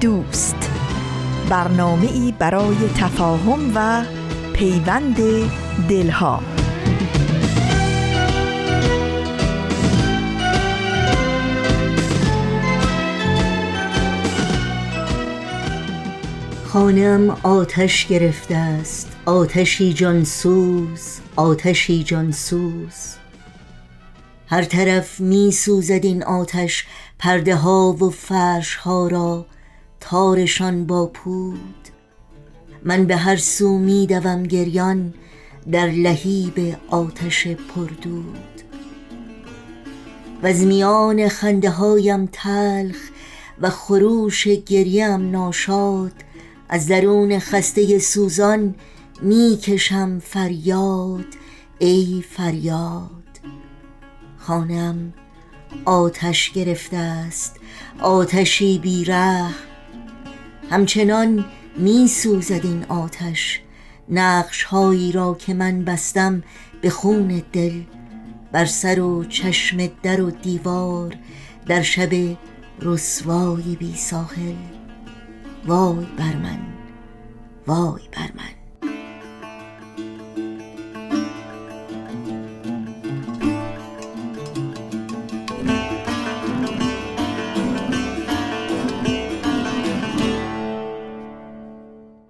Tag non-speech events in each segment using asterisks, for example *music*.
دوست. برنامه ای برای تفاهم و پیوند دلها. خانم آتش گرفته است. آتشی جانسوز آتشی جانسوز هر طرف می سوزد این آتش پرده ها و فرش ها را. تارشان با پود. من به هر سو می دوم گریان در لهیب آتش پردود. و از میان خنده هایم تلخ و خروش گریم ناشاد از درون خسته سوزان می‌کشم فریاد ای فریاد. خانم آتش گرفته است آتشی بیره همچنان می سوزد این آتش نقش هایی را که من بستم به خون دل بر سر و چشم در و دیوار در شب رسوای بی ساحل. وای بر من وای بر من.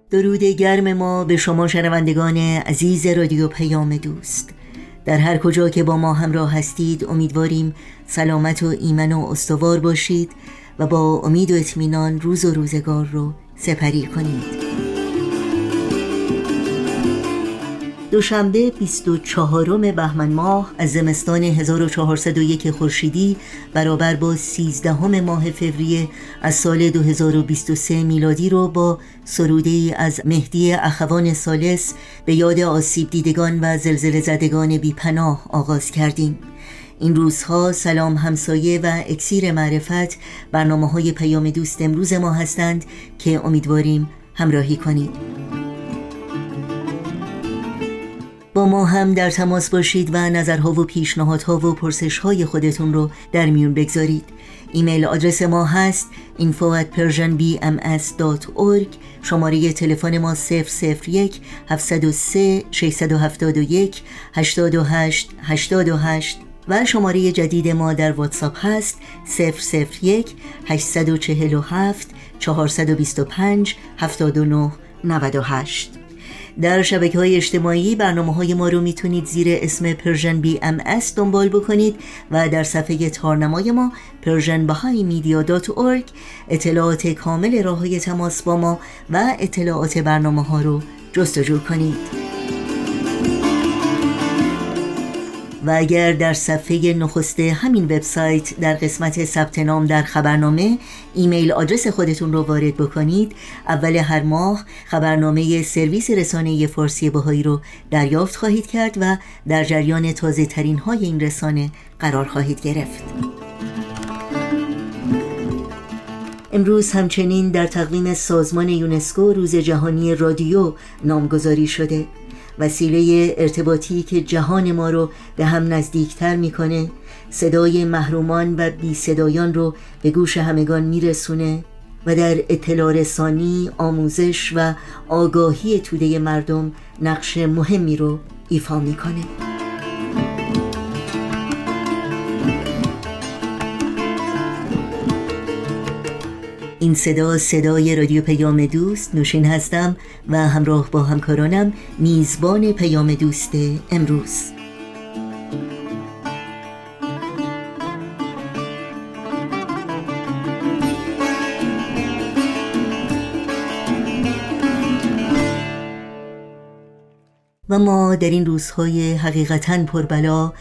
درود گرم ما به شما شنوندگان عزیز رادیو پیام دوست. در هر کجا که با ما همراه هستید امیدواریم سلامت و ایمن و استوار باشید و با امید و اطمینان روز و روزگار رو سپری کنید. دوشنبه 24 بهمن ماه از زمستان 1401 خورشیدی برابر با 13 ماه فوریه از سال 2023 میلادی رو با سروده از مهدی اخوان سالس به یاد آسیب دیدگان و زلزله زدگان بی پناه آغاز کردیم. این روزها سلام همسایه و اکسیر معرفت برنامه های پیام دوست امروز ما هستند که امیدواریم همراهی کنید. با ما هم در تماس باشید و نظرها و پیشنهادها و پرسشهای خودتون رو در میون بگذارید. ایمیل آدرس ما هست info at persianbms.org شماره تلفن ما 001 703 671 828 828 و شماره جدید ما در واتساپ هست 001 847 425 79 98 در شبکه های اجتماعی برنامه های ما رو می‌تونید زیر اسم Persian BMS دنبال بکنید و در صفحه تارنمای ما Persian اطلاعات کامل راه های تماس با ما و اطلاعات برنامه ها رو جستجو کنید. و اگر در صفحه نخست همین وبسایت در قسمت ثبت نام در خبرنامه ایمیل آدرس خودتون رو وارد بکنید. اول هر ماه خبرنامه سرویس رسانه فارسی بهایی رو دریافت خواهید کرد و در جریان تازه ترین های این رسانه قرار خواهید گرفت. امروز همچنین در تقویم سازمان یونسکو روز جهانی رادیو نامگذاری شده. وسیله ارتباطی که جهان ما رو به هم نزدیکتر می‌کنه صدای محرومان و بی صدایان رو به گوش همگان میرسونه و در اطلاع رسانی، آموزش و آگاهی توده مردم نقش مهمی رو ایفا می‌کنه. این صدا صدای رادیو پیام دوست نوشین هستم و همراه با همکارانم میزبان پیام دوست امروز. و ما در این روزهای حقیقتا پربلا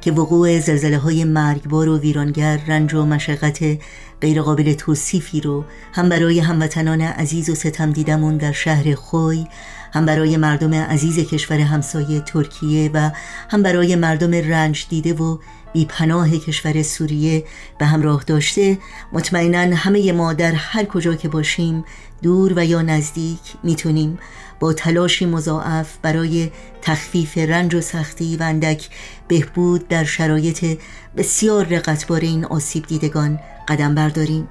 که وقوع زلزله های مرگبار و ویرانگر رنج و مشقت غیرقابل توصیفی رو هم برای هموطنان عزیز و ستم دیدمون در شهر خوی هم برای مردم عزیز کشور همسایه ترکیه و هم برای مردم رنج دیده و بی پناه کشور سوریه به همراه داشته. مطمئنا همه ما در هر کجا که باشیم دور و یا نزدیک می‌تونیم با تلاشی مضاعف برای تخفیف رنج و سختی و اندک بهبود در شرایط بسیار رقتبار این آسیب دیدگان قدم برداریم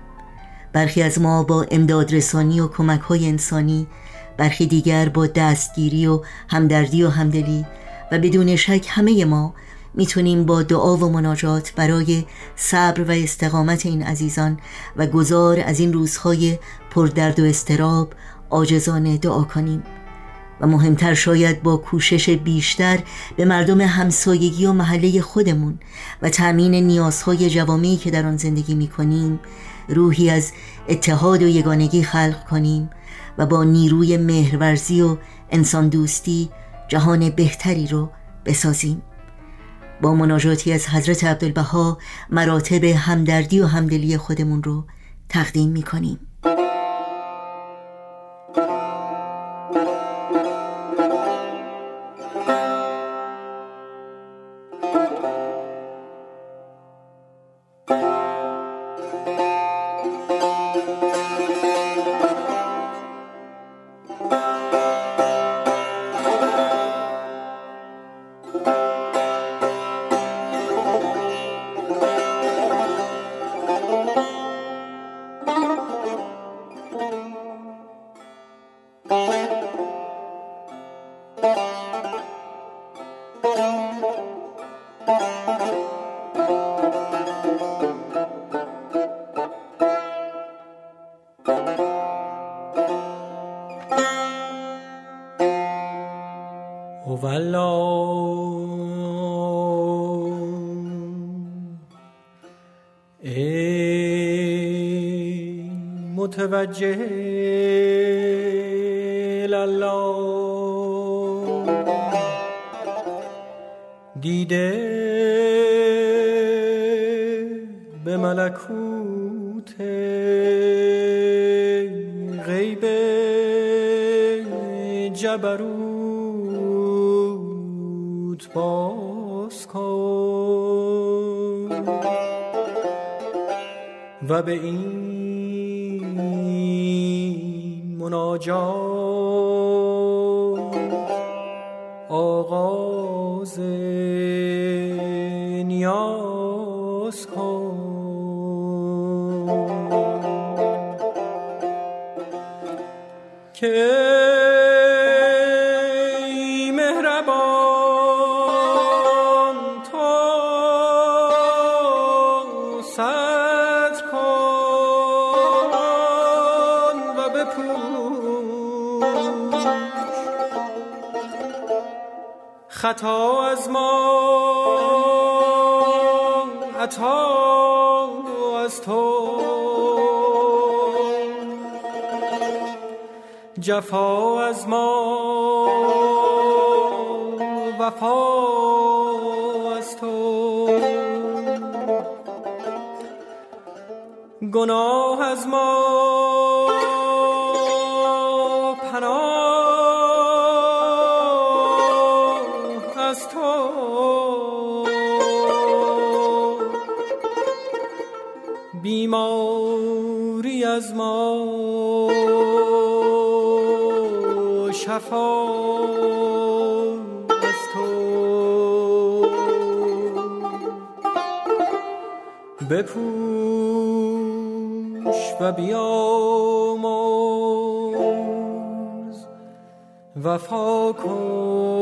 برخی از ما با امداد رسانی و کمک های انسانی برخی دیگر با دستگیری و همدردی و همدلی و بدون شک همه ما می‌تونیم با دعا و مناجات برای صبر و استقامت این عزیزان و گذار از این روزهای پردرد و استراب آجزانه دعا کنیم. و مهمتر شاید با کوشش بیشتر به مردم همسایگی و محله خودمون و تأمین نیازهای جوامعی که در آن زندگی می کنیم روحی از اتحاد و یگانگی خلق کنیم و با نیروی مهرورزی و انسان دوستی جهان بهتری رو بسازیم. با مناجاتی از حضرت عبدالبها مراتب همدردی و همدلی خودمون رو تقدیم می کنیم متوجه الله دیده به ملکوت و به این مناجات خطا از ما عطا از تو جفا از ما وفا از تو گناه از ما بیماری از ما. شفا از تو. بپوش و بیاموز وفا کن.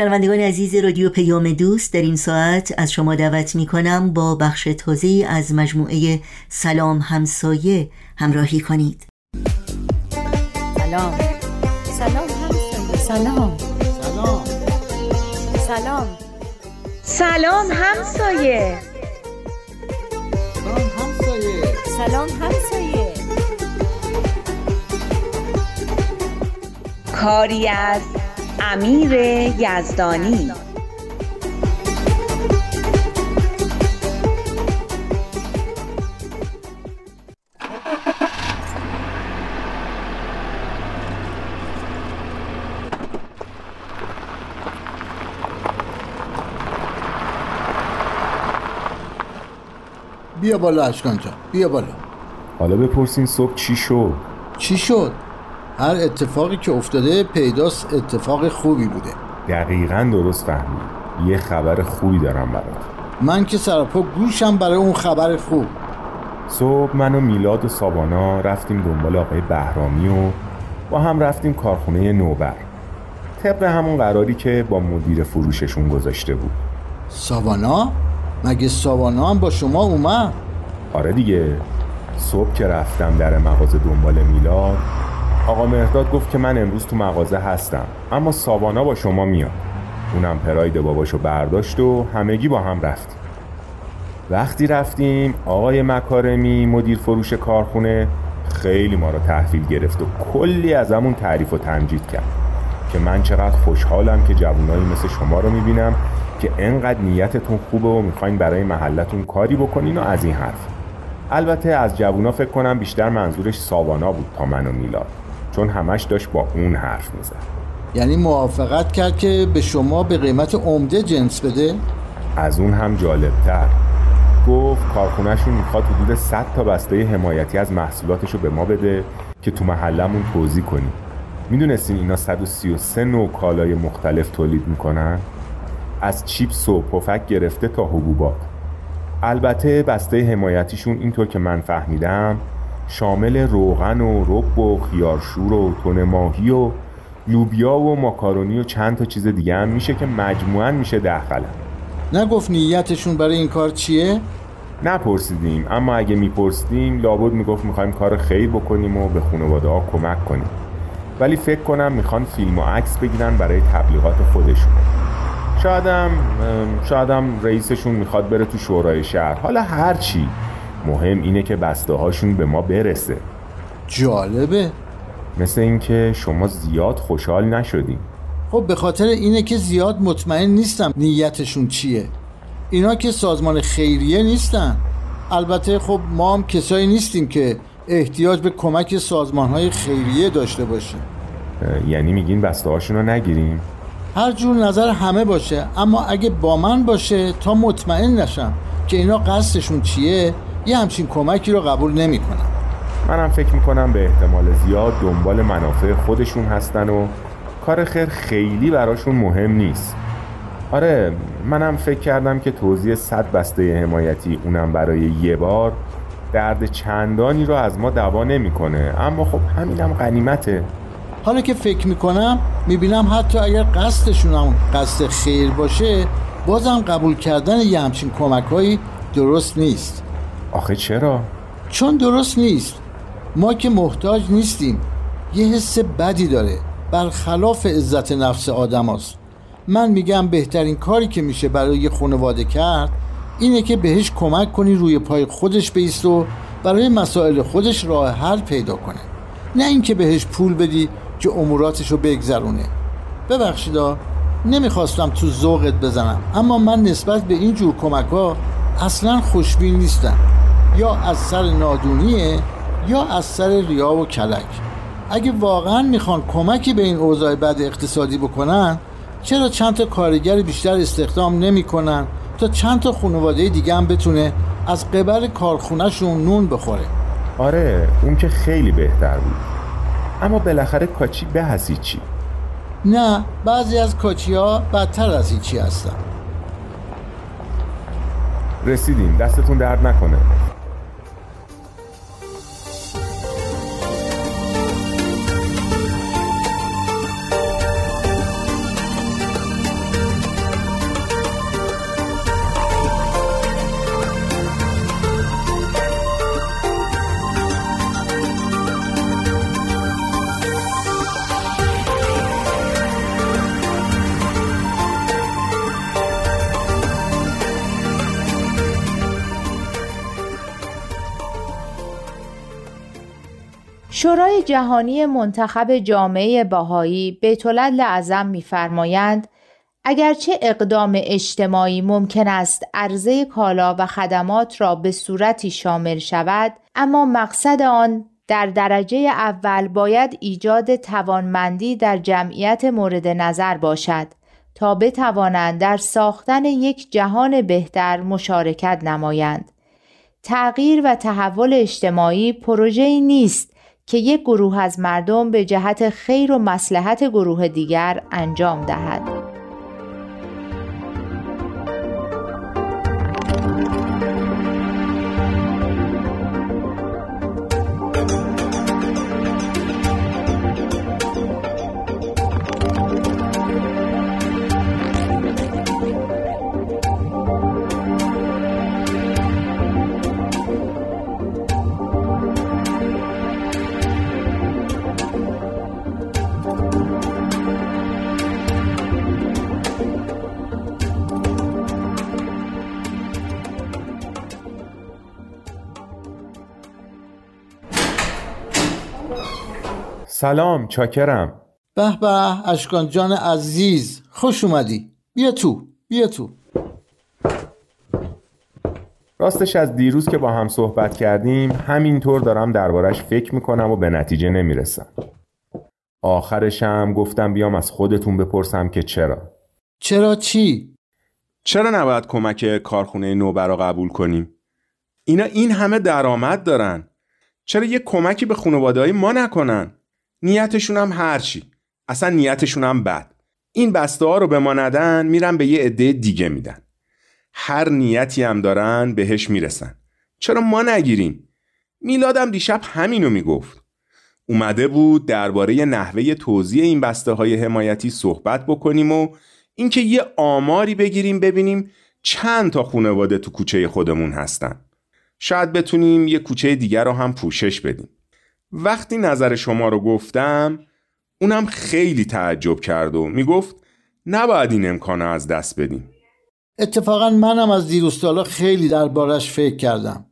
شنوندگان عزیز رادیو پیام دوست در این ساعت از شما دعوت می کنم با بخش تازه از مجموعه سلام همسایه همراهی کنید. سلام. سلام همسایه. سلام سلام. سلام. سلام همسایه. سلام همسایه. سلام همسایه. کاری از امیر یزدانی. بیا بالا اشکان جان بیا بالا. حالا بپرسین صبح چی شد؟ چی شد؟ هر اتفاقی که افتاده پیداست اتفاق خوبی بوده. دقیقا درست فهمید یه خبر خوبی دارم برات. من که سرپا گوشم برای اون خبر خوب. صبح من و میلاد و سابانا رفتیم دنبال آقای بهرامی و با هم رفتیم کارخونه نوبر. طبق همون قراری که با مدیر فروششون گذاشته بود. ساوانا مگه ساوانا هم با شما اومد؟ آره دیگه. صبح که رفتم در مغازه دنبال میلاد آقا مهرداد گفت که من امروز تو مغازه هستم. اما ساوانا با شما میاد. اونم پراید باباشو برداشت و همگی با هم رفتیم. وقتی رفتیم آقای مکارمی مدیر فروش کارخونه خیلی ما رو تحویل گرفت و کلی از همون تعریف و تمجید کرد. که من چقدر خوشحالم که جوانایی مثل شما رو می‌بینم که انقدر نیتتون خوبه و می‌خواین برای محلتون کاری بکنین و از این حرف. البته از جوونا فکر کنم بیشتر منظورش ساوانا بود تا من و میلاد. چون همش داشت با اون حرف می‌زد. یعنی موافقت کرد که به شما به قیمت عمده جنس بده؟ از اون هم جالبتر. گفت کارخونهشون می‌خواد حدود 100 تا بسته حمایتی از محصولاتشو به ما بده که تو محلمون توضیح کنیم. می‌دونستین اینا 133 نوع کالای مختلف تولید می‌کنن؟ از چیپس و پفک گرفته تا حبوبات. البته بسته حمایتیشون اینطور که من فهمیدم شامل روغن و رب و خیارشور و تون ماهی و لوبیا و ماکارونی و چند تا چیز دیگه هم میشه که مجموعا میشه ده قلم. نگفت نیتشون برای این کار چیه؟ نپرسیدیم اما اگه میپرسیدیم لابد می‌گفت می‌خوایم کار خیر بکنیم و به خانواده ها کمک کنیم. ولی فکر کنم می‌خوان فیلم و عکس بگیرن برای تبلیغات خودشون. شایدم شایدم رئیسشون می‌خواد بره تو شورای شهر. حالا هرچی مهم اینه که بسته هاشون به ما برسه. جالبه. مثل اینکه شما زیاد خوشحال نشدیم خب به خاطر اینه که زیاد مطمئن نیستم نیتشون چیه. اینا که سازمان خیریه نیستن. البته خب ما هم کسایی نیستیم که احتیاج به کمک سازمان های خیریه داشته باشیم یعنی میگین بسته هاشون رو نگیریم؟ هر جور نظر همه باشه اما اگه با من باشه تا مطمئن نشم که اینا قصدشون چیه یه همچین کمکی رو قبول نمی‌کنم. منم فکر می‌کنم به احتمال زیاد دنبال منافع خودشون هستن و کار خیر خیلی براشون مهم نیست. آره منم فکر کردم که توضیح صد بسته حمایتی اونم برای یه بار درد چندانی رو از ما دوا نمی‌کنه. اما خب همینم غنیمته. حالا که فکر می‌کنم می‌بینم حتی اگر قصدشون هم قصد خیر باشه بازم قبول کردن یه همچین کمکهایی درست نیست. آخه چرا؟ چون درست نیست. ما که محتاج نیستیم. یه حس بدی داره. برخلاف عزت نفس آدم هست. من میگم بهترین کاری که میشه برای یه خانواده کرد اینه که بهش کمک کنی روی پای خودش بیست و برای مسائل خودش راه حل پیدا کنه. نه اینکه بهش پول بدی که اموراتشو بگذرونه. ببخشیدا نمی‌خواستم تو ذوقت بزنم اما من نسبت به این جور کمک ها اصلا خوشبین نیستم. یا از سر نادونیه یا از سر ریا و کلک. اگه واقعا می‌خوان کمکی به این اوضاع بد اقتصادی بکنن چرا چند تا کارگر بیشتر استخدام نمی‌کنن تا چند تا خانواده دیگه هم بتونه از قبل کارخونهشون نون بخوره؟ آره اون که خیلی بهتر بود. اما بالاخره کاچی به چی. نه بعضی از کاچی ها بدتر از هیچی هستن. رسیدیم. دستتون درد نکنه. جهانی منتخب جامعه باهایی بیت لعظم میفرمایند اگرچه اقدام اجتماعی ممکن است عرضه کالا و خدمات را به صورتی شامل شود اما مقصد آن در درجه اول باید ایجاد توانمندی در جمعیت مورد نظر باشد تا بتوانند در ساختن یک جهان بهتر مشارکت نمایند. تغییر و تحول اجتماعی پروژه‌ای نیست که یک گروه از مردم به جهت خیر و مسلحت گروه دیگر انجام دهد. سلام چاکرم به به اشکان جان عزیز خوش اومدی بیا تو بیا تو راستش از دیروز که با هم صحبت کردیم همینطور دارم دربارش فکر می‌کنم و به نتیجه نمی‌رسم آخرشم گفتم بیام از خودتون بپرسم که چرا چرا چی؟ چرا نباید کمک کارخونه نوبر را قبول کنیم؟ اینا این همه درآمد دارن چرا یه کمکی به خانواده های ما نکنن؟ نیتشون هم هرچی. اصلا نیتشون هم بد. این بسته ها رو به ما ندن میرن به یه عده دیگه میدن. هر نیتی هم دارن بهش می‌رسن. چرا ما نگیریم؟ میلادم دیشب همینو می‌گفت. اومده بود درباره نحوه توزیع این بسته های حمایتی صحبت بکنیم و اینکه یه آماری بگیریم ببینیم چند تا خانواده تو کوچه خودمون هستن. شاید بتونیم یه کوچه دیگر رو هم پوشش بدیم. وقتی نظر شما رو گفتم اونم خیلی تعجب کرد و می‌گفت نباید این امکانه از دست بدیم. اتفاقا منم از دیروز خیلی دربارش فکر کردم.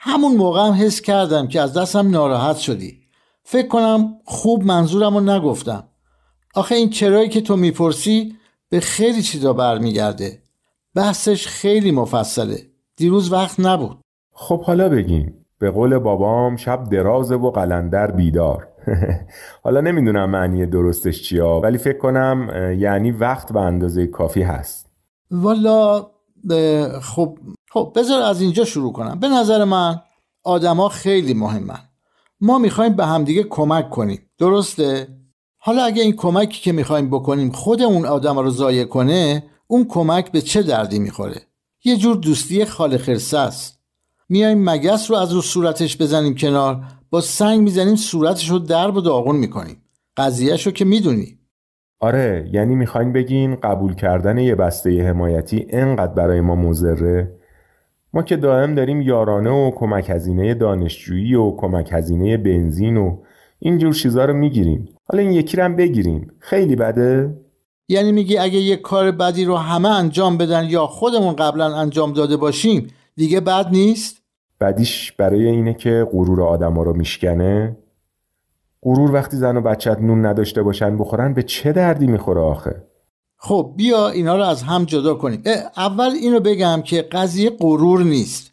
همون موقع هم حس کردم که از دستم ناراحت شدی. فکر کنم خوب منظورم رو نگفتم. آخه این چرایی که تو می‌پرسی به خیلی چیزا برمیگرده. بحثش خیلی مفصله. دیروز وقت نبود. خب حالا بگیم. به قول بابام شب درازه و قلندر بیدار. *laughs* حالا نمی‌دونم معنی درستش چیا ولی فکر کنم یعنی وقت به اندازه کافی هست. والا خب خب بذار از اینجا شروع کنم. به نظر من آدما خیلی مهمن. ما می‌خوایم به همدیگه کمک کنیم. درسته؟ حالا اگه این کمکی که می‌خوایم بکنیم خود اون آدم رو ضایع کنه اون کمک به چه دردی می‌خوره؟ یه جور دوستی خال خرسه است. میایم مگس رو از رو صورتش بزنیم کنار. با سنگ می‌زنیم صورتش رو درب و داغون می‌کنیم. قضیهش رو که می‌دونی. آره یعنی می‌خواین بگین قبول کردن یه بسته حمایتی انقدر برای ما مزره ما که دائم داریم یارانه و کمک هزینه دانشجویی و کمک هزینه بنزین و اینجور چیزا رو می‌گیریم. حالا این یکی رو هم بگیریم. خیلی بده؟ یعنی میگی اگه یه کار بدی رو همه انجام بدن یا خودمون قبلا انجام داده باشیم دیگه بد نیست؟ بدیش برای اینه که غرور آدما رو میشکنه. غرور وقتی زن و بچت نون نداشته باشن بخورن به چه دردی می‌خوره آخه؟ خب بیا اینا رو از هم جدا کنیم. اول اینو بگم که قضیه غرور نیست.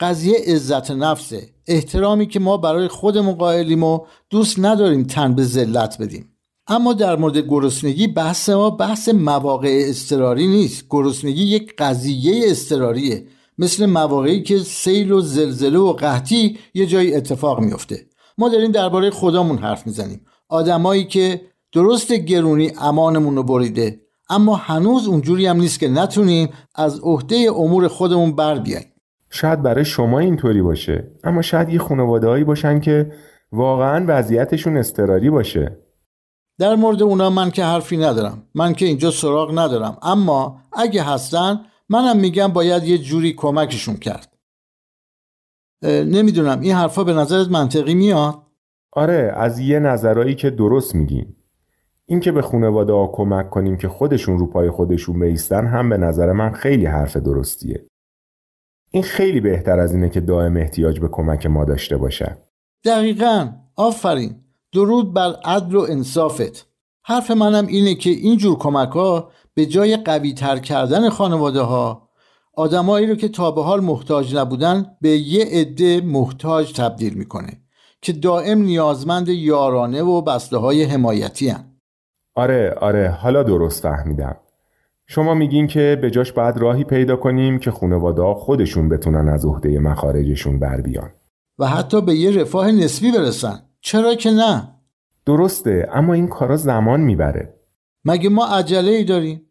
قضیه عزت نفسه. احترامی که ما برای خودمون قائلیم و دوست نداریم تن به ذلت بدیم. اما در مورد گرسنگی بحث ما بحث مواقع استراری نیست. گرسنگی یک قضیه استراریه مثل مواقعی که سیل و زلزله و قحطی یه جایی اتفاق میفته ما داریم درباره خدامون حرف می‌زنیم. آدمایی که درست گرونی امانمون رو بریده اما هنوز اونجوری هم نیست که نتونیم از عهده امور خودمون بر بیاییم شاید برای شما اینطوری باشه اما شاید یه خانواده باشن که واقعا وضعیتشون استراری باشه. در مورد اونا من که حرفی ندارم. من که اینجا سراغ ندارم. اما اگه هستن منم میگم باید یه جوری کمکشون کرد. نمی‌دونم این حرفا به نظرت منطقی میاد؟ آره از یه نظرایی که درست میگیم این که به خانواده ها کمک کنیم که خودشون رو پای خودشون بیستن هم به نظر من خیلی حرف درستیه. این خیلی بهتر از اینه که دائم احتیاج به کمک ما داشته باشن. دقیقا. آفرین. درود بر عدل و انصافت. حرف منم اینه که اینجور کمک ها به جای قوی تر کردن خانواده ها آدمایی رو که تا به حال محتاج نبودن به یه عده محتاج تبدیل می‌کنه که دائم نیازمند یارانه و بسته های حمایتی هن. آره آره حالا درست فهمیدم. شما میگین که به جاش بعد راهی پیدا کنیم که خانواده خودشون بتونن از عهده مخارجشون بر بیان. و حتی به یه رفاه نسبی برسن. چرا که نه؟ درسته اما این کارا زمان می‌بره. مگه ما عجله ای داریم؟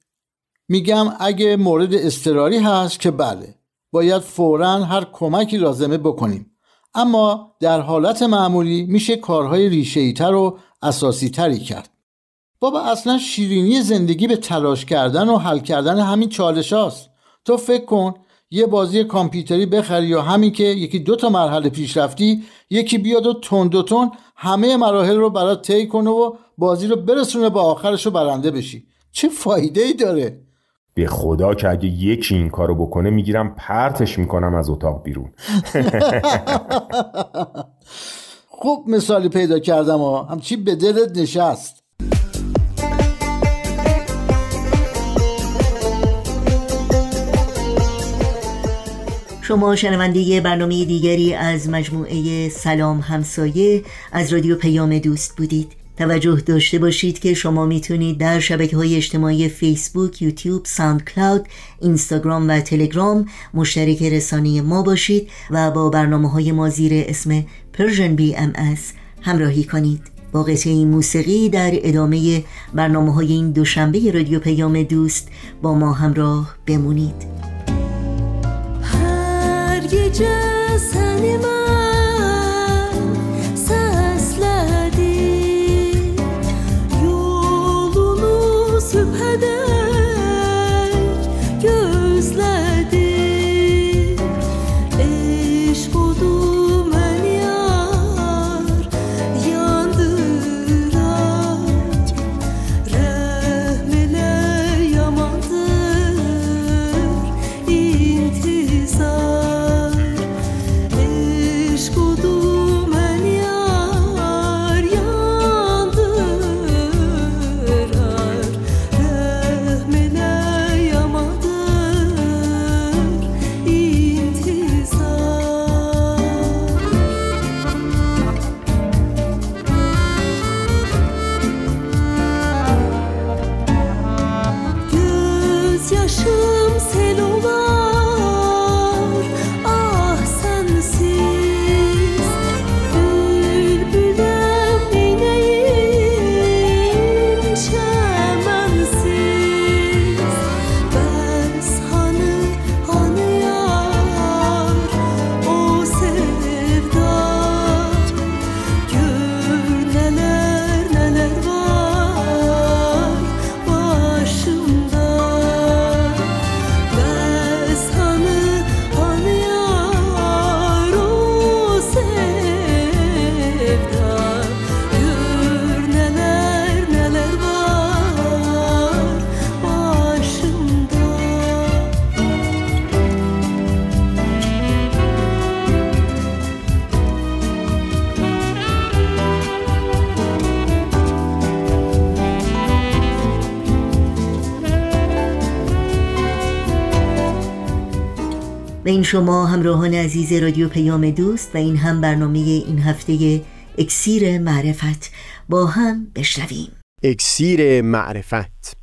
میگم اگه مورد استراری هست که بله باید فورا هر کمکی لازمه بکنیم. اما در حالت معمولی میشه کارهای ریشه تر و اساسی تری کرد. بابا اصلا شیرینی زندگی به تلاش کردن و حل کردن همین چالش هاست. تو فکر کن یه بازی کامپیوتری بخری یا همین که یکی دو تا مرحله پیش رفتی یکی بیاد و تون دو تون همه مراحل رو برات طی کنه و بازی رو برسونه به آخرش رو برنده بشی. چه فایده ای داره؟ به خدا که اگه یکی این کارو بکنه می‌گیرم پرتش می‌کنم از اتاق بیرون. *laughs* خوب مثالی پیدا کردم ها همچی به دلت نشست. شما شنونده برنامه دیگری از مجموعه سلام همسایه از رادیو پیام دوست بودید. توجه داشته باشید که شما می‌تونید در شبکه های اجتماعی فیسبوک، یوتیوب، ساند کلاود، اینستاگرام و تلگرام مشترک رسانه ما باشید و با برنامه های ما زیر اسم پرژن بی ام همراهی کنید. با قطعه موسیقی در ادامه برنامه های این دوشنبه رادیو پیام دوست با ما همراه بمونید. gece و این شما همراهان عزیز رادیو پیام دوست و این هم برنامه این هفته اکسیر معرفت. با هم بشنویم. اکسیر معرفت.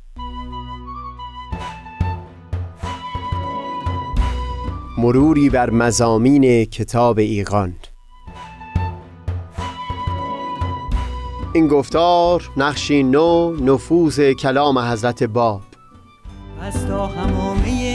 مروری بر مزامین کتاب ایقان این گفتار نقشی نو نفوذ کلام حضرت باب. از تا همامه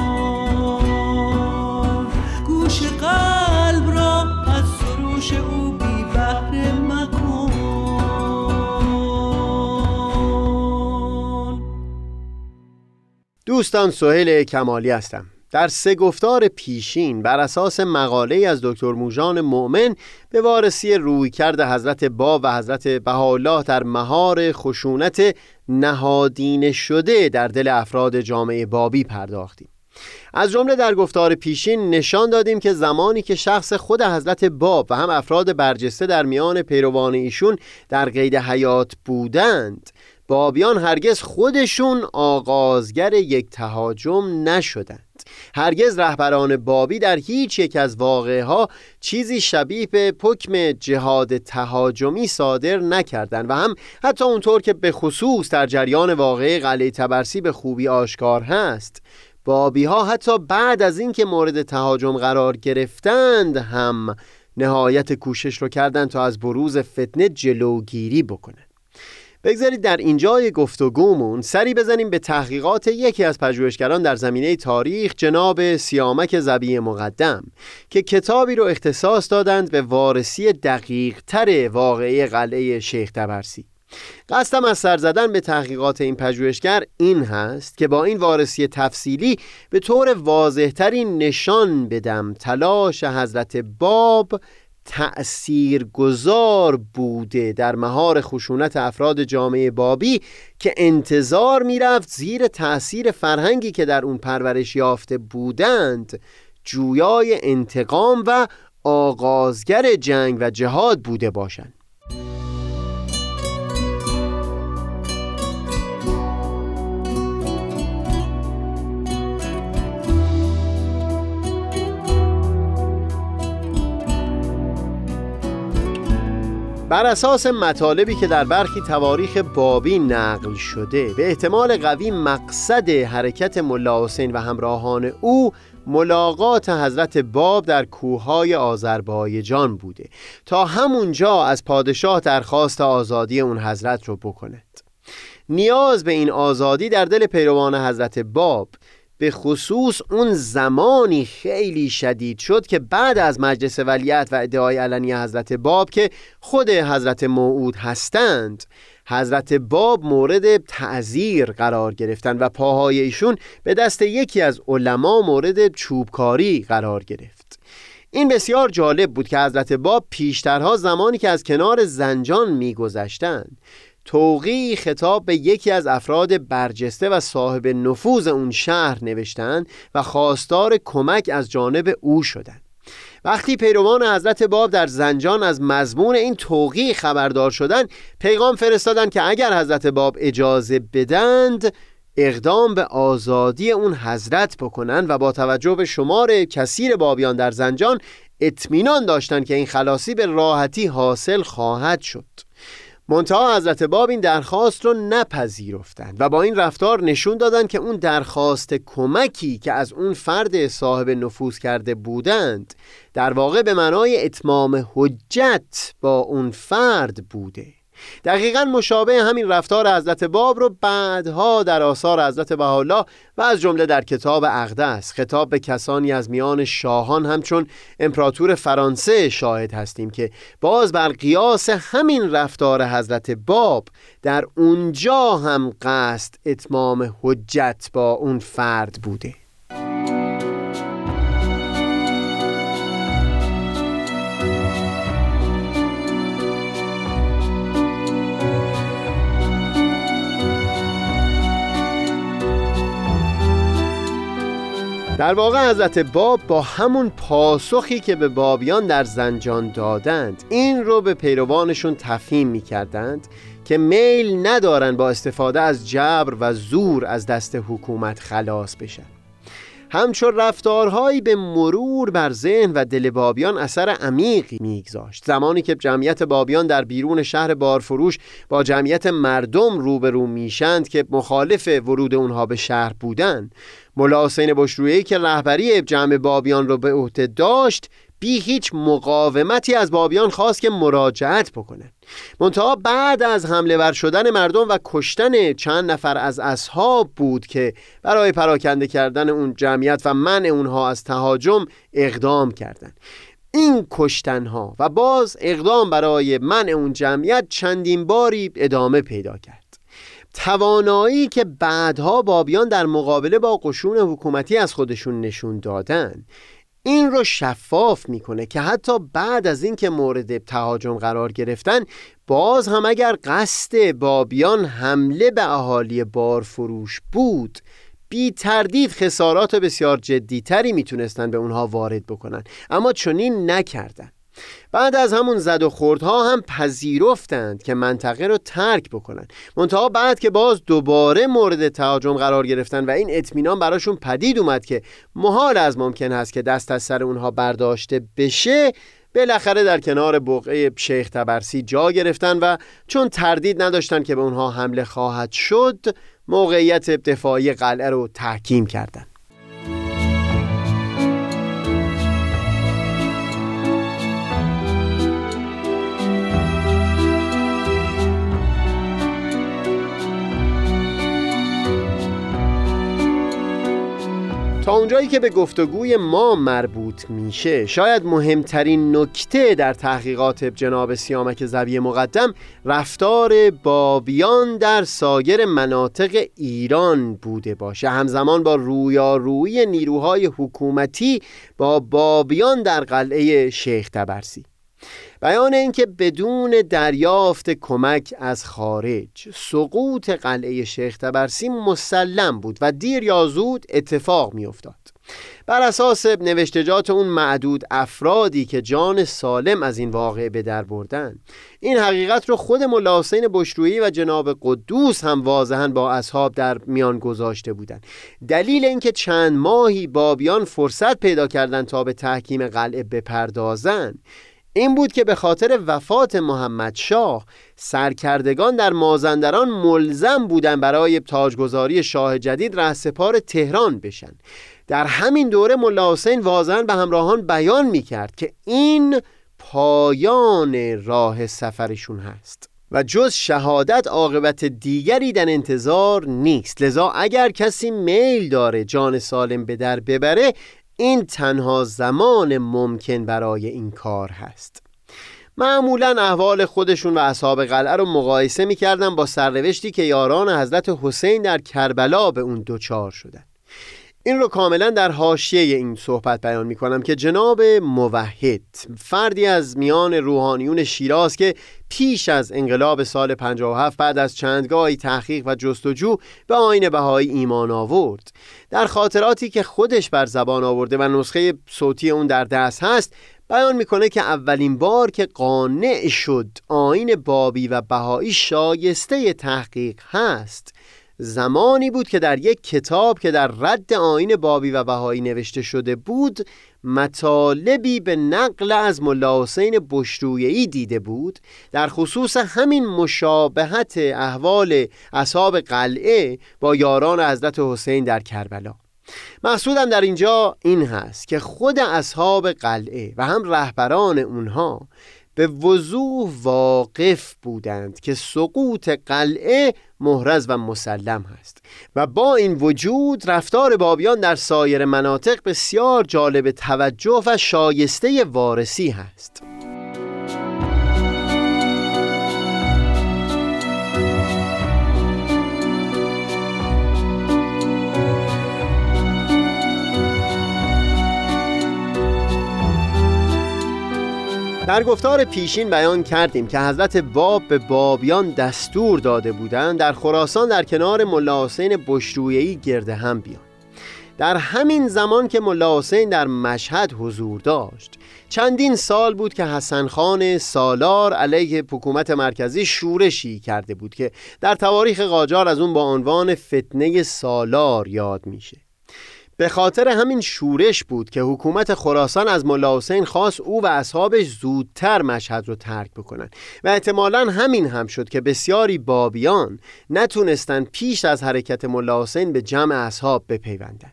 قلب را او بی مکن. دوستان سهیل کمالی هستم. در سه گفتار پیشین بر اساس مقاله از دکتر موژان مؤمن به وارسی روی کرد حضرت با و حضرت بهاءالله در مهار خشونت نهادینه شده در دل افراد جامعه بابی پرداختیم. از جمله در گفتار پیشین نشان دادیم که زمانی که شخص خود حضرت باب و هم افراد برجسته در میان پیروان ایشون در قید حیات بودند بابیان هرگز خودشون آغازگر یک تهاجم نشدند. هرگز رهبران بابی در هیچ یک از واقعه ها چیزی شبیه به حکم جهاد تهاجمی صادر نکردند و هم حتی اونطور که به خصوص در جریان واقعه قلعه تبرسی به خوبی آشکار هست. بابی ها حتی بعد از اینکه مورد تهاجم قرار گرفتند هم نهایت کوشش رو کردند تا از بروز فتنه جلوگیری بکنند بگذارید در اینجای گفتگومون سری بزنیم به تحقیقات یکی از پژوهشگران در زمینه تاریخ جناب سیامک زبی مقدم که کتابی رو اختصاص دادند به وارسی دقیق تر واقعی قلعه شیخ تبرسی قصدم از سر زدن به تحقیقات این پژوهشگر این هست که با این وارسی تفصیلی به طور واضحتری نشان بدم تلاش حضرت باب تأثیر گذار بوده در مهار خشونت افراد جامعه بابی که انتظار می‌رفت زیر تأثیر فرهنگی که در اون پرورش یافته بودند جویای انتقام و آغازگر جنگ و جهاد بوده باشند. بر اساس مطالبی که در برخی تواریخ بابی نقل شده به احتمال قوی مقصد حرکت ملا حسین و همراهان او ملاقات حضرت باب در کوههای آذربایجان بوده تا همونجا از پادشاه درخواست آزادی اون حضرت رو بکند. نیاز به این آزادی در دل پیروان حضرت باب به خصوص اون زمانی خیلی شدید شد که بعد از مجلس ولیت و ادعای علنی حضرت باب که خود حضرت موعود هستند حضرت باب مورد تعذیر قرار گرفتند و پاهای ایشون به دست یکی از علما مورد چوبکاری قرار گرفت. این بسیار جالب بود که حضرت باب پیشترها زمانی که از کنار زنجان میگذشتند. توقی خطاب به یکی از افراد برجسته و صاحب نفوذ اون شهر نوشتند و خواستار کمک از جانب او شدند. وقتی پیروان حضرت باب در زنجان از مضمون این توقی خبردار شدند پیغام فرستادند که اگر حضرت باب اجازه بدند اقدام به آزادی اون حضرت بکنند و با توجه به شمار کثیر بابیان در زنجان اطمینان داشتند که این خلاصی به راحتی حاصل خواهد شد. منتها حضرت باب این درخواست رو نپذیرفتند و با این رفتار نشون دادند که اون درخواست کمکی که از اون فرد صاحب نفوذ کرده بودند در واقع به معنای اتمام حجت با اون فرد بوده. دقیقا مشابه همین رفتار حضرت باب رو بعدها در آثار حضرت بهاءالله و از جمله در کتاب اقدس. خطاب به کسانی از میان شاهان. همچون امپراتور فرانسه شاهد هستیم که باز بر قیاس همین رفتار حضرت باب در اونجا هم قصد اتمام حجت با اون فرد بوده. در واقع حضرت باب با همون پاسخی که به بابیان در زنجان دادند این رو به پیروانشون تفهیم می کردند که میل ندارن با استفاده از جبر و زور از دست حکومت خلاص بشن. همچون رفتارهایی به مرور بر ذهن و دل بابیان اثر عمیقی میگذاشت. زمانی که جمعیت بابیان در بیرون شهر بارفروش با جمعیت مردم روبرو میشند که مخالف ورود اونها به شهر بودند ملا حسین بشرویی که رهبری جمع بابیان رو به عهده داشت بی هیچ مقاومتی از بابیان خواست که مراجعت بکنه. منتها بعد از حمله ور شدن مردم و کشتن چند نفر از اصحاب بود که برای پراکنده کردن اون جمعیت و منع اونها از تهاجم اقدام کردند. این کشتنها و باز اقدام برای منع اون جمعیت چندین باری ادامه پیدا کرد. توانایی که بعدها بابیان در مقابله با قشون حکومتی از خودشون نشون دادن این رو شفاف می‌کنه که حتی بعد از اینکه مورد تهاجم قرار گرفتن باز هم اگر قصد بابیان حمله به اهالی بارفروش بود بی تردید خسارات بسیار جدیتری می‌تونستن به اونها وارد بکنن. اما چنین نکردن. بعد از همون زد و خوردها هم پذیرفتند که منطقه رو ترک بکنن منتها بعد که باز دوباره مورد تهاجم قرار گرفتن و این اطمینان براشون پدید اومد که محال از ممکن هست که دست از سر اونها برداشته بشه بالاخره در کنار بقعه شیخ تبرسی جا گرفتن و چون تردید نداشتن که به اونها حمله خواهد شد موقعیت دفاعی قلعه رو تحکیم کردند. تا اونجایی که به گفتگوی ما مربوط میشه شاید مهمترین نکته در تحقیقات جناب سیامک زوی مقدم رفتار بابیان در سایر مناطق ایران بوده باشه. همزمان با رویارویی نیروهای حکومتی با بابیان در قلعه شیخ تبرسی. بیان اینکه بدون دریافت کمک از خارج سقوط قلعه شیخ تبرسی مسلم بود و دیر یا زود اتفاق می افتاد. بر اساس نوشتجات اون معدود افرادی که جان سالم از این واقعه به در بردن این حقیقت رو خود ملا حسین بشرویی و جناب قدوس هم واضحا با اصحاب در میان گذاشته بودند دلیل اینکه چند ماهی بابیان فرصت پیدا کردند تا به تحکیم قلعه بپردازند این بود که به خاطر وفات محمد شاه سرکردگان در مازندران ملزم بودن برای تاجگذاری شاه جدید رهسپار تهران بشن. در همین دوره ملا حسین واضحا به همراهان بیان می کرد که این پایان راه سفرشون هست و جز شهادت عاقبت دیگری در انتظار نیست. لذا اگر کسی میل داره جان سالم به در ببره این تنها زمان ممکن برای این کار هست. معمولا احوال خودشون و اصحاب قلعه رو مقایسه می‌کردن با سرنوشتی که یاران حضرت حسین در کربلا به اون دوچار شدن. این رو کاملا در حاشیه این صحبت بیان می کنم که جناب موحد فردی از میان روحانیون شیراز که پیش از انقلاب سال 57 بعد از چندگاهی تحقیق و جستجو به آین بهایی ایمان آورد. در خاطراتی که خودش بر زبان آورده و نسخه صوتی اون در دست هست بیان می‌کنه که اولین بار که قانع شد آین بابی و بهایی شایسته تحقیق هست. زمانی بود که در یک کتاب که در رد آین بابی و بهایی نوشته شده بود مطالبی به نقل از ملا حسین بشرویهی دیده بود. در خصوص همین مشابهت احوال اصحاب قلعه با یاران حضرت حسین در کربلا. مقصودم در اینجا این هست که خود اصحاب قلعه و هم رهبران اونها به وضوح واقف بودند که سقوط قلعه محرز و مسلم هست و با این وجود رفتار بابیان در سایر مناطق بسیار جالب توجه و شایسته وارسی هست. در گفتار پیشین بیان کردیم که حضرت باب به بابیان دستور داده بودند در خراسان در کنار ملا حسین بشرویهی گرده هم بیان. در همین زمان که ملا حسین در مشهد حضور داشت چندین سال بود که حسن خان سالار علیه حکومت مرکزی شورشی کرده بود که در تواریخ قاجار از اون با عنوان فتنه سالار یاد میشه. به خاطر همین شورش بود که حکومت خراسان از ملا حسین خواست او و اصحابش زودتر مشهد رو ترک بکنن و احتمالا همین هم شد که بسیاری بابیان نتونستن پیش از حرکت ملا حسین به جمع اصحاب بپیوندن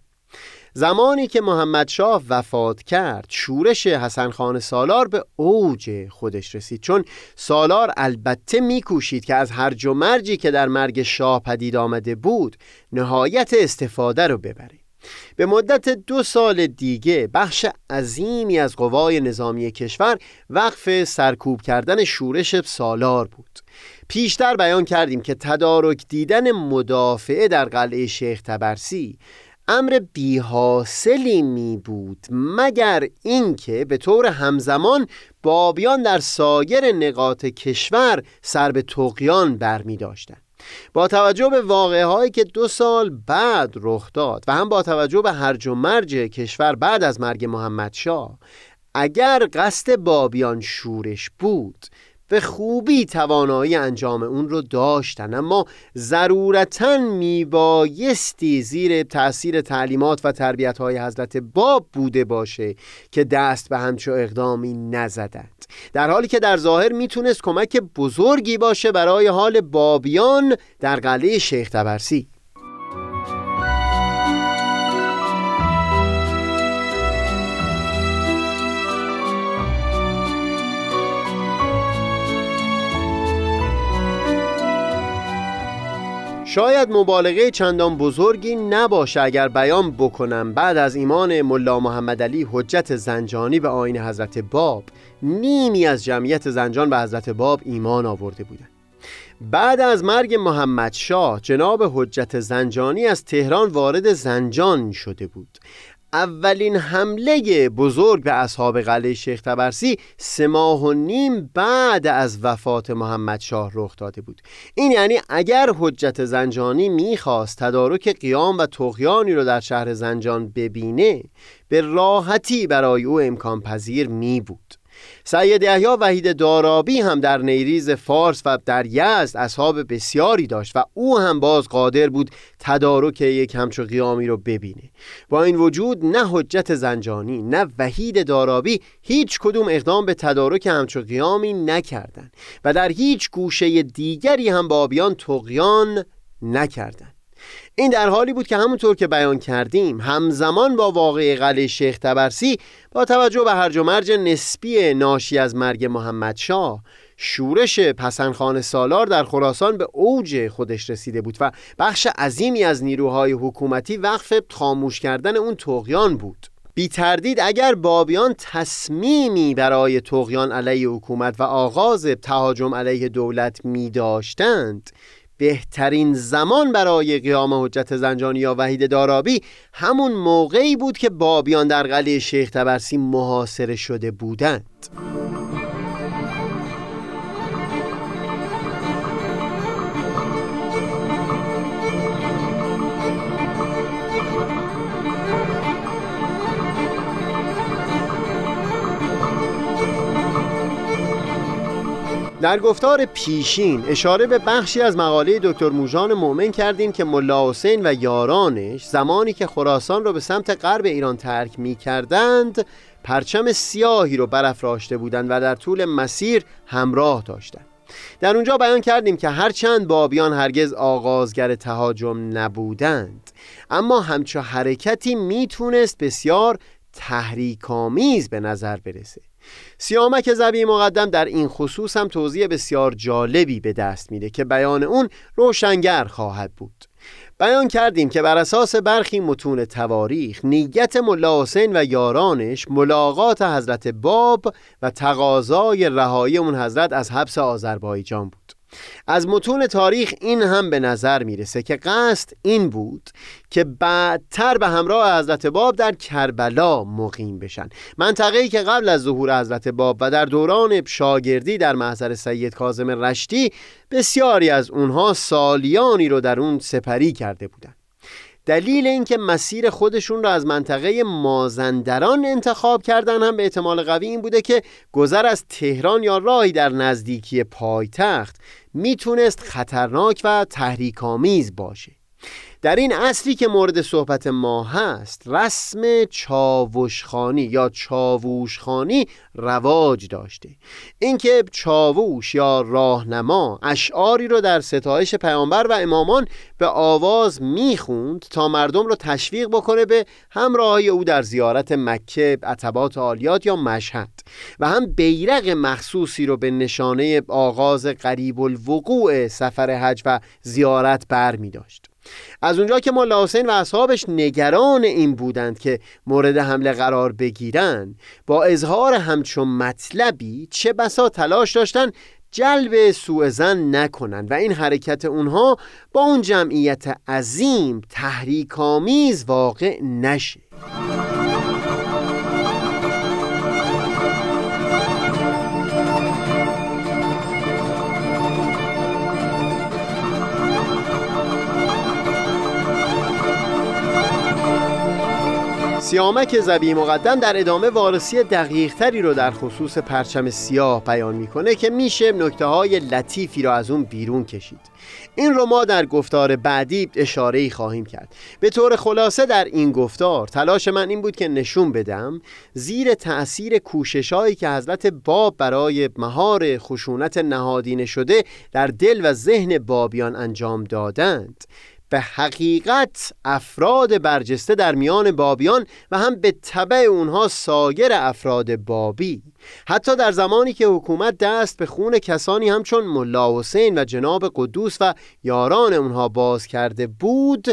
زمانی که محمد شاه وفات کرد شورش حسن خان سالار به اوج خودش رسید. چون سالار البته میکوشید که از هرج و مرجی که در مرگ شاه پدید آمده بود نهایت استفاده رو ببره. به مدت دو سال دیگه بخش عظیمی از قوای نظامی کشور وقف سرکوب کردن شورش سالار بود. پیشتر بیان کردیم که تدارک دیدن مدافعه در قلعه شیخ تبرسی امر بیحاصلی می بود مگر اینکه به طور همزمان بابیان در سایر نقاط کشور سر به تقیان برمی داشتند با توجه به واقعه هایی که دو سال بعد رخ داد و هم با توجه به هرج و مرج کشور بعد از مرگ محمد شاه اگر قصد بابیان شورش بود به خوبی توانایی انجام اون رو داشتن. اما ضرورتا میبایستی زیر تاثیر تعلیمات و تربیت های حضرت باب بوده باشه که دست به همچو اقدامی نزدند در حالی که در ظاهر می‌تونست کمک بزرگی باشه برای حال بابیان در قلعه شیخ تبرسی. شاید مبالغه چندان بزرگی نباشه اگر بیان بکنم. بعد از ایمان ملا محمد علی حجت زنجانی به آین حضرت باب. نیمی از جمعیت زنجان به حضرت باب ایمان آورده بودند. بعد از مرگ محمد شاه جناب حجت زنجانی از تهران وارد زنجان شده بود. اولین حمله بزرگ به اصحاب قلعه شیخ تبرسی سه ماه و نیم بعد از وفات محمد شاه رخ داده بود. این یعنی اگر حجت زنجانی می‌خواست تدارک قیام و تقیانی رو در شهر زنجان ببینه به راحتی برای او امکان پذیر می بود سید یحیی وحید دارابی هم در نیریز فارس و در یزد اصحاب بسیاری داشت و او هم باز قادر بود تدارک یک همچو قیامی رو ببینه. با این وجود نه حجت زنجانی نه وحید دارابی هیچ کدوم اقدام به تدارک همچو قیامی نکردند و در هیچ گوشه دیگری هم بابیان تقیان نکردند. این در حالی بود که همونطور که بیان کردیم همزمان با واقع قلعه شیخ تبرسی با توجه به هرج و مرج نسبی ناشی از مرگ محمد شاه شورش پسنخان سالار در خراسان به اوج خودش رسیده بود و بخش عظیمی از نیروهای حکومتی وقف خاموش کردن اون تقیان بود. بی تردید اگر بابیان تصمیمی برای تقیان علیه حکومت و آغاز تهاجم علیه دولت می داشتند بهترین زمان برای قیام حجت زنجانی یا وحید دارابی همون موقعی بود که بابیان در قلعه شیخ تبرسی محاصره شده بودند. در گفتار پیشین اشاره به بخشی از مقاله دکتر موژان مؤمن کردیم که ملا حسین و یارانش زمانی که خراسان را به سمت غرب ایران ترک می کردند پرچم سیاهی رو برافراشته بودند و در طول مسیر همراه داشتند. در اونجا بیان کردیم که هرچند بابیان هرگز آغازگر تهاجم نبودند اما همچو حرکتی می‌تونست بسیار تحریکامیز به نظر برسه. سیامک زبی مقدم در این خصوص هم توضیح بسیار جالبی به دست میده که بیان اون روشنگر خواهد بود. بیان کردیم که بر اساس برخی متون تواریخ نیت ملا حسین و یارانش ملاقات حضرت باب و تقاضای رهایی اون حضرت از حبس آذربایجان بود. از متون تاریخ این هم به نظر می‌رسه که قصد این بود که بعدتر به همراه حضرت باب در کربلا مقیم بشن. منطقه‌ای که قبل از ظهور حضرت باب و در دوران شاگردی در محضر سید کاظم رشتی بسیاری از اونها سالیانی رو در اون سپری کرده بودند. دلیل اینکه مسیر خودشون را از منطقه مازندران انتخاب کردن هم به احتمال قوی این بوده که گذر از تهران یا راهی در نزدیکی پایتخت می‌تونست خطرناک و تحریکامیز باشه. در این اصلی که مورد صحبت ما هست رسم چاوشخانی یا چاووشخانی رواج داشته. اینکه چاووش یا راهنما اشعاری رو در ستایش پیامبر و امامان به آواز می‌خوند تا مردم رو تشویق بکنه به همراهی او در زیارت مکه عتبات عالیات یا مشهد. و هم بیرق مخصوصی رو به نشانه آغاز قریب الوقوع سفر حج و زیارت بر می داشت از اونجا که ملا حسین و اصحابش نگران این بودند که مورد حمله قرار بگیرن با اظهار همچون مطلبی چه بسا تلاش داشتن جلب سوء زن نکنن و این حرکت اونها با اون جمعیت عظیم تحریکامیز واقع نشه. سیامک زبی مقدم در ادامه وارسی دقیق تری رو در خصوص پرچم سیاه بیان می‌کنه که میشه نکته های لطیفی را از اون بیرون کشید. این رو ما در گفتار بعدی اشاره خواهیم کرد. به طور خلاصه در این گفتار تلاش من این بود که نشون بدم زیر تأثیر کوششهایی که حضرت باب برای مهار خشونت نهادینه شده در دل و ذهن بابیان انجام دادند. به حقیقت افراد برجسته در میان بابیان و هم به طبع اونها سایر افراد بابی. حتی در زمانی که حکومت دست به خون کسانی همچون ملا حسین و جناب قدوس و یاران اونها باز کرده بود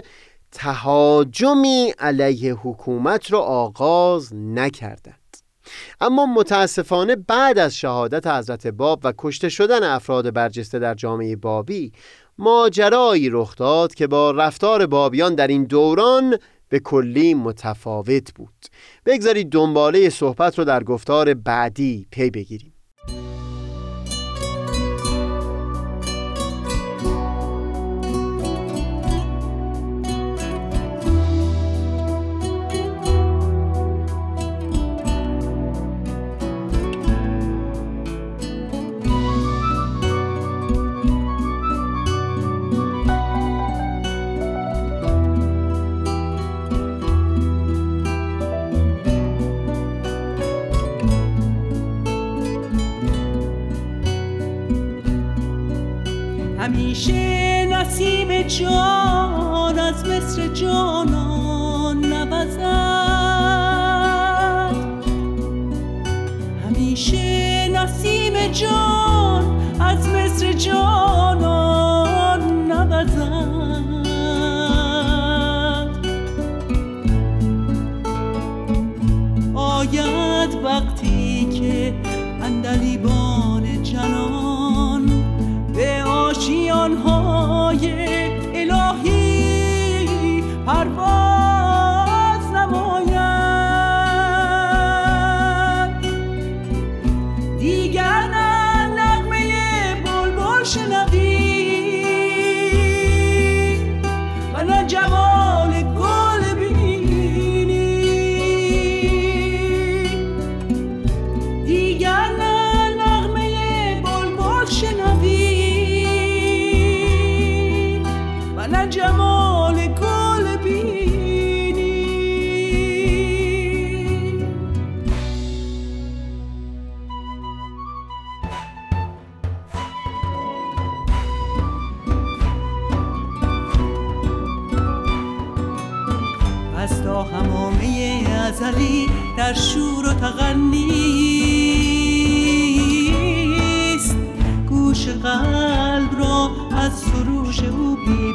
تهاجمی علیه حکومت را آغاز نکردند. اما متاسفانه بعد از شهادت حضرت باب و کشته شدن افراد برجسته در جامعه بابی ماجرایی رخ داد که با رفتار بابیان در این دوران به کلی متفاوت بود. بگذارید دنباله صحبت رو در گفتار بعدی پی بگیریم.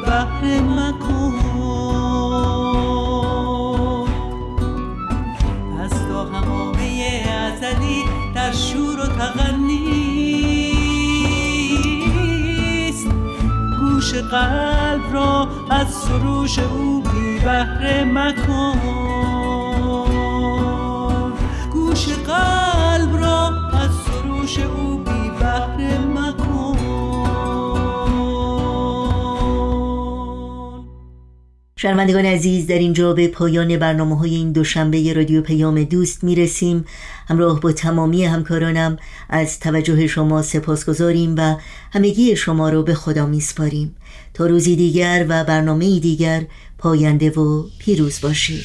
بهره مکن. از تا همامه ازلی در شور و تغنیست گوش قلب را از سروش او بی بهره مکن. گوش قلب را از سروش او شنوندگان عزیز در اینجا به پایان برنامه های این دوشنبه رادیو پیام دوست می‌رسیم. همراه با تمامی همکارانم از توجه شما سپاسگزاریم و همگی شما رو به خدا میسپاریم. تا روزی دیگر و برنامه دیگر پاینده و پیروز باشید.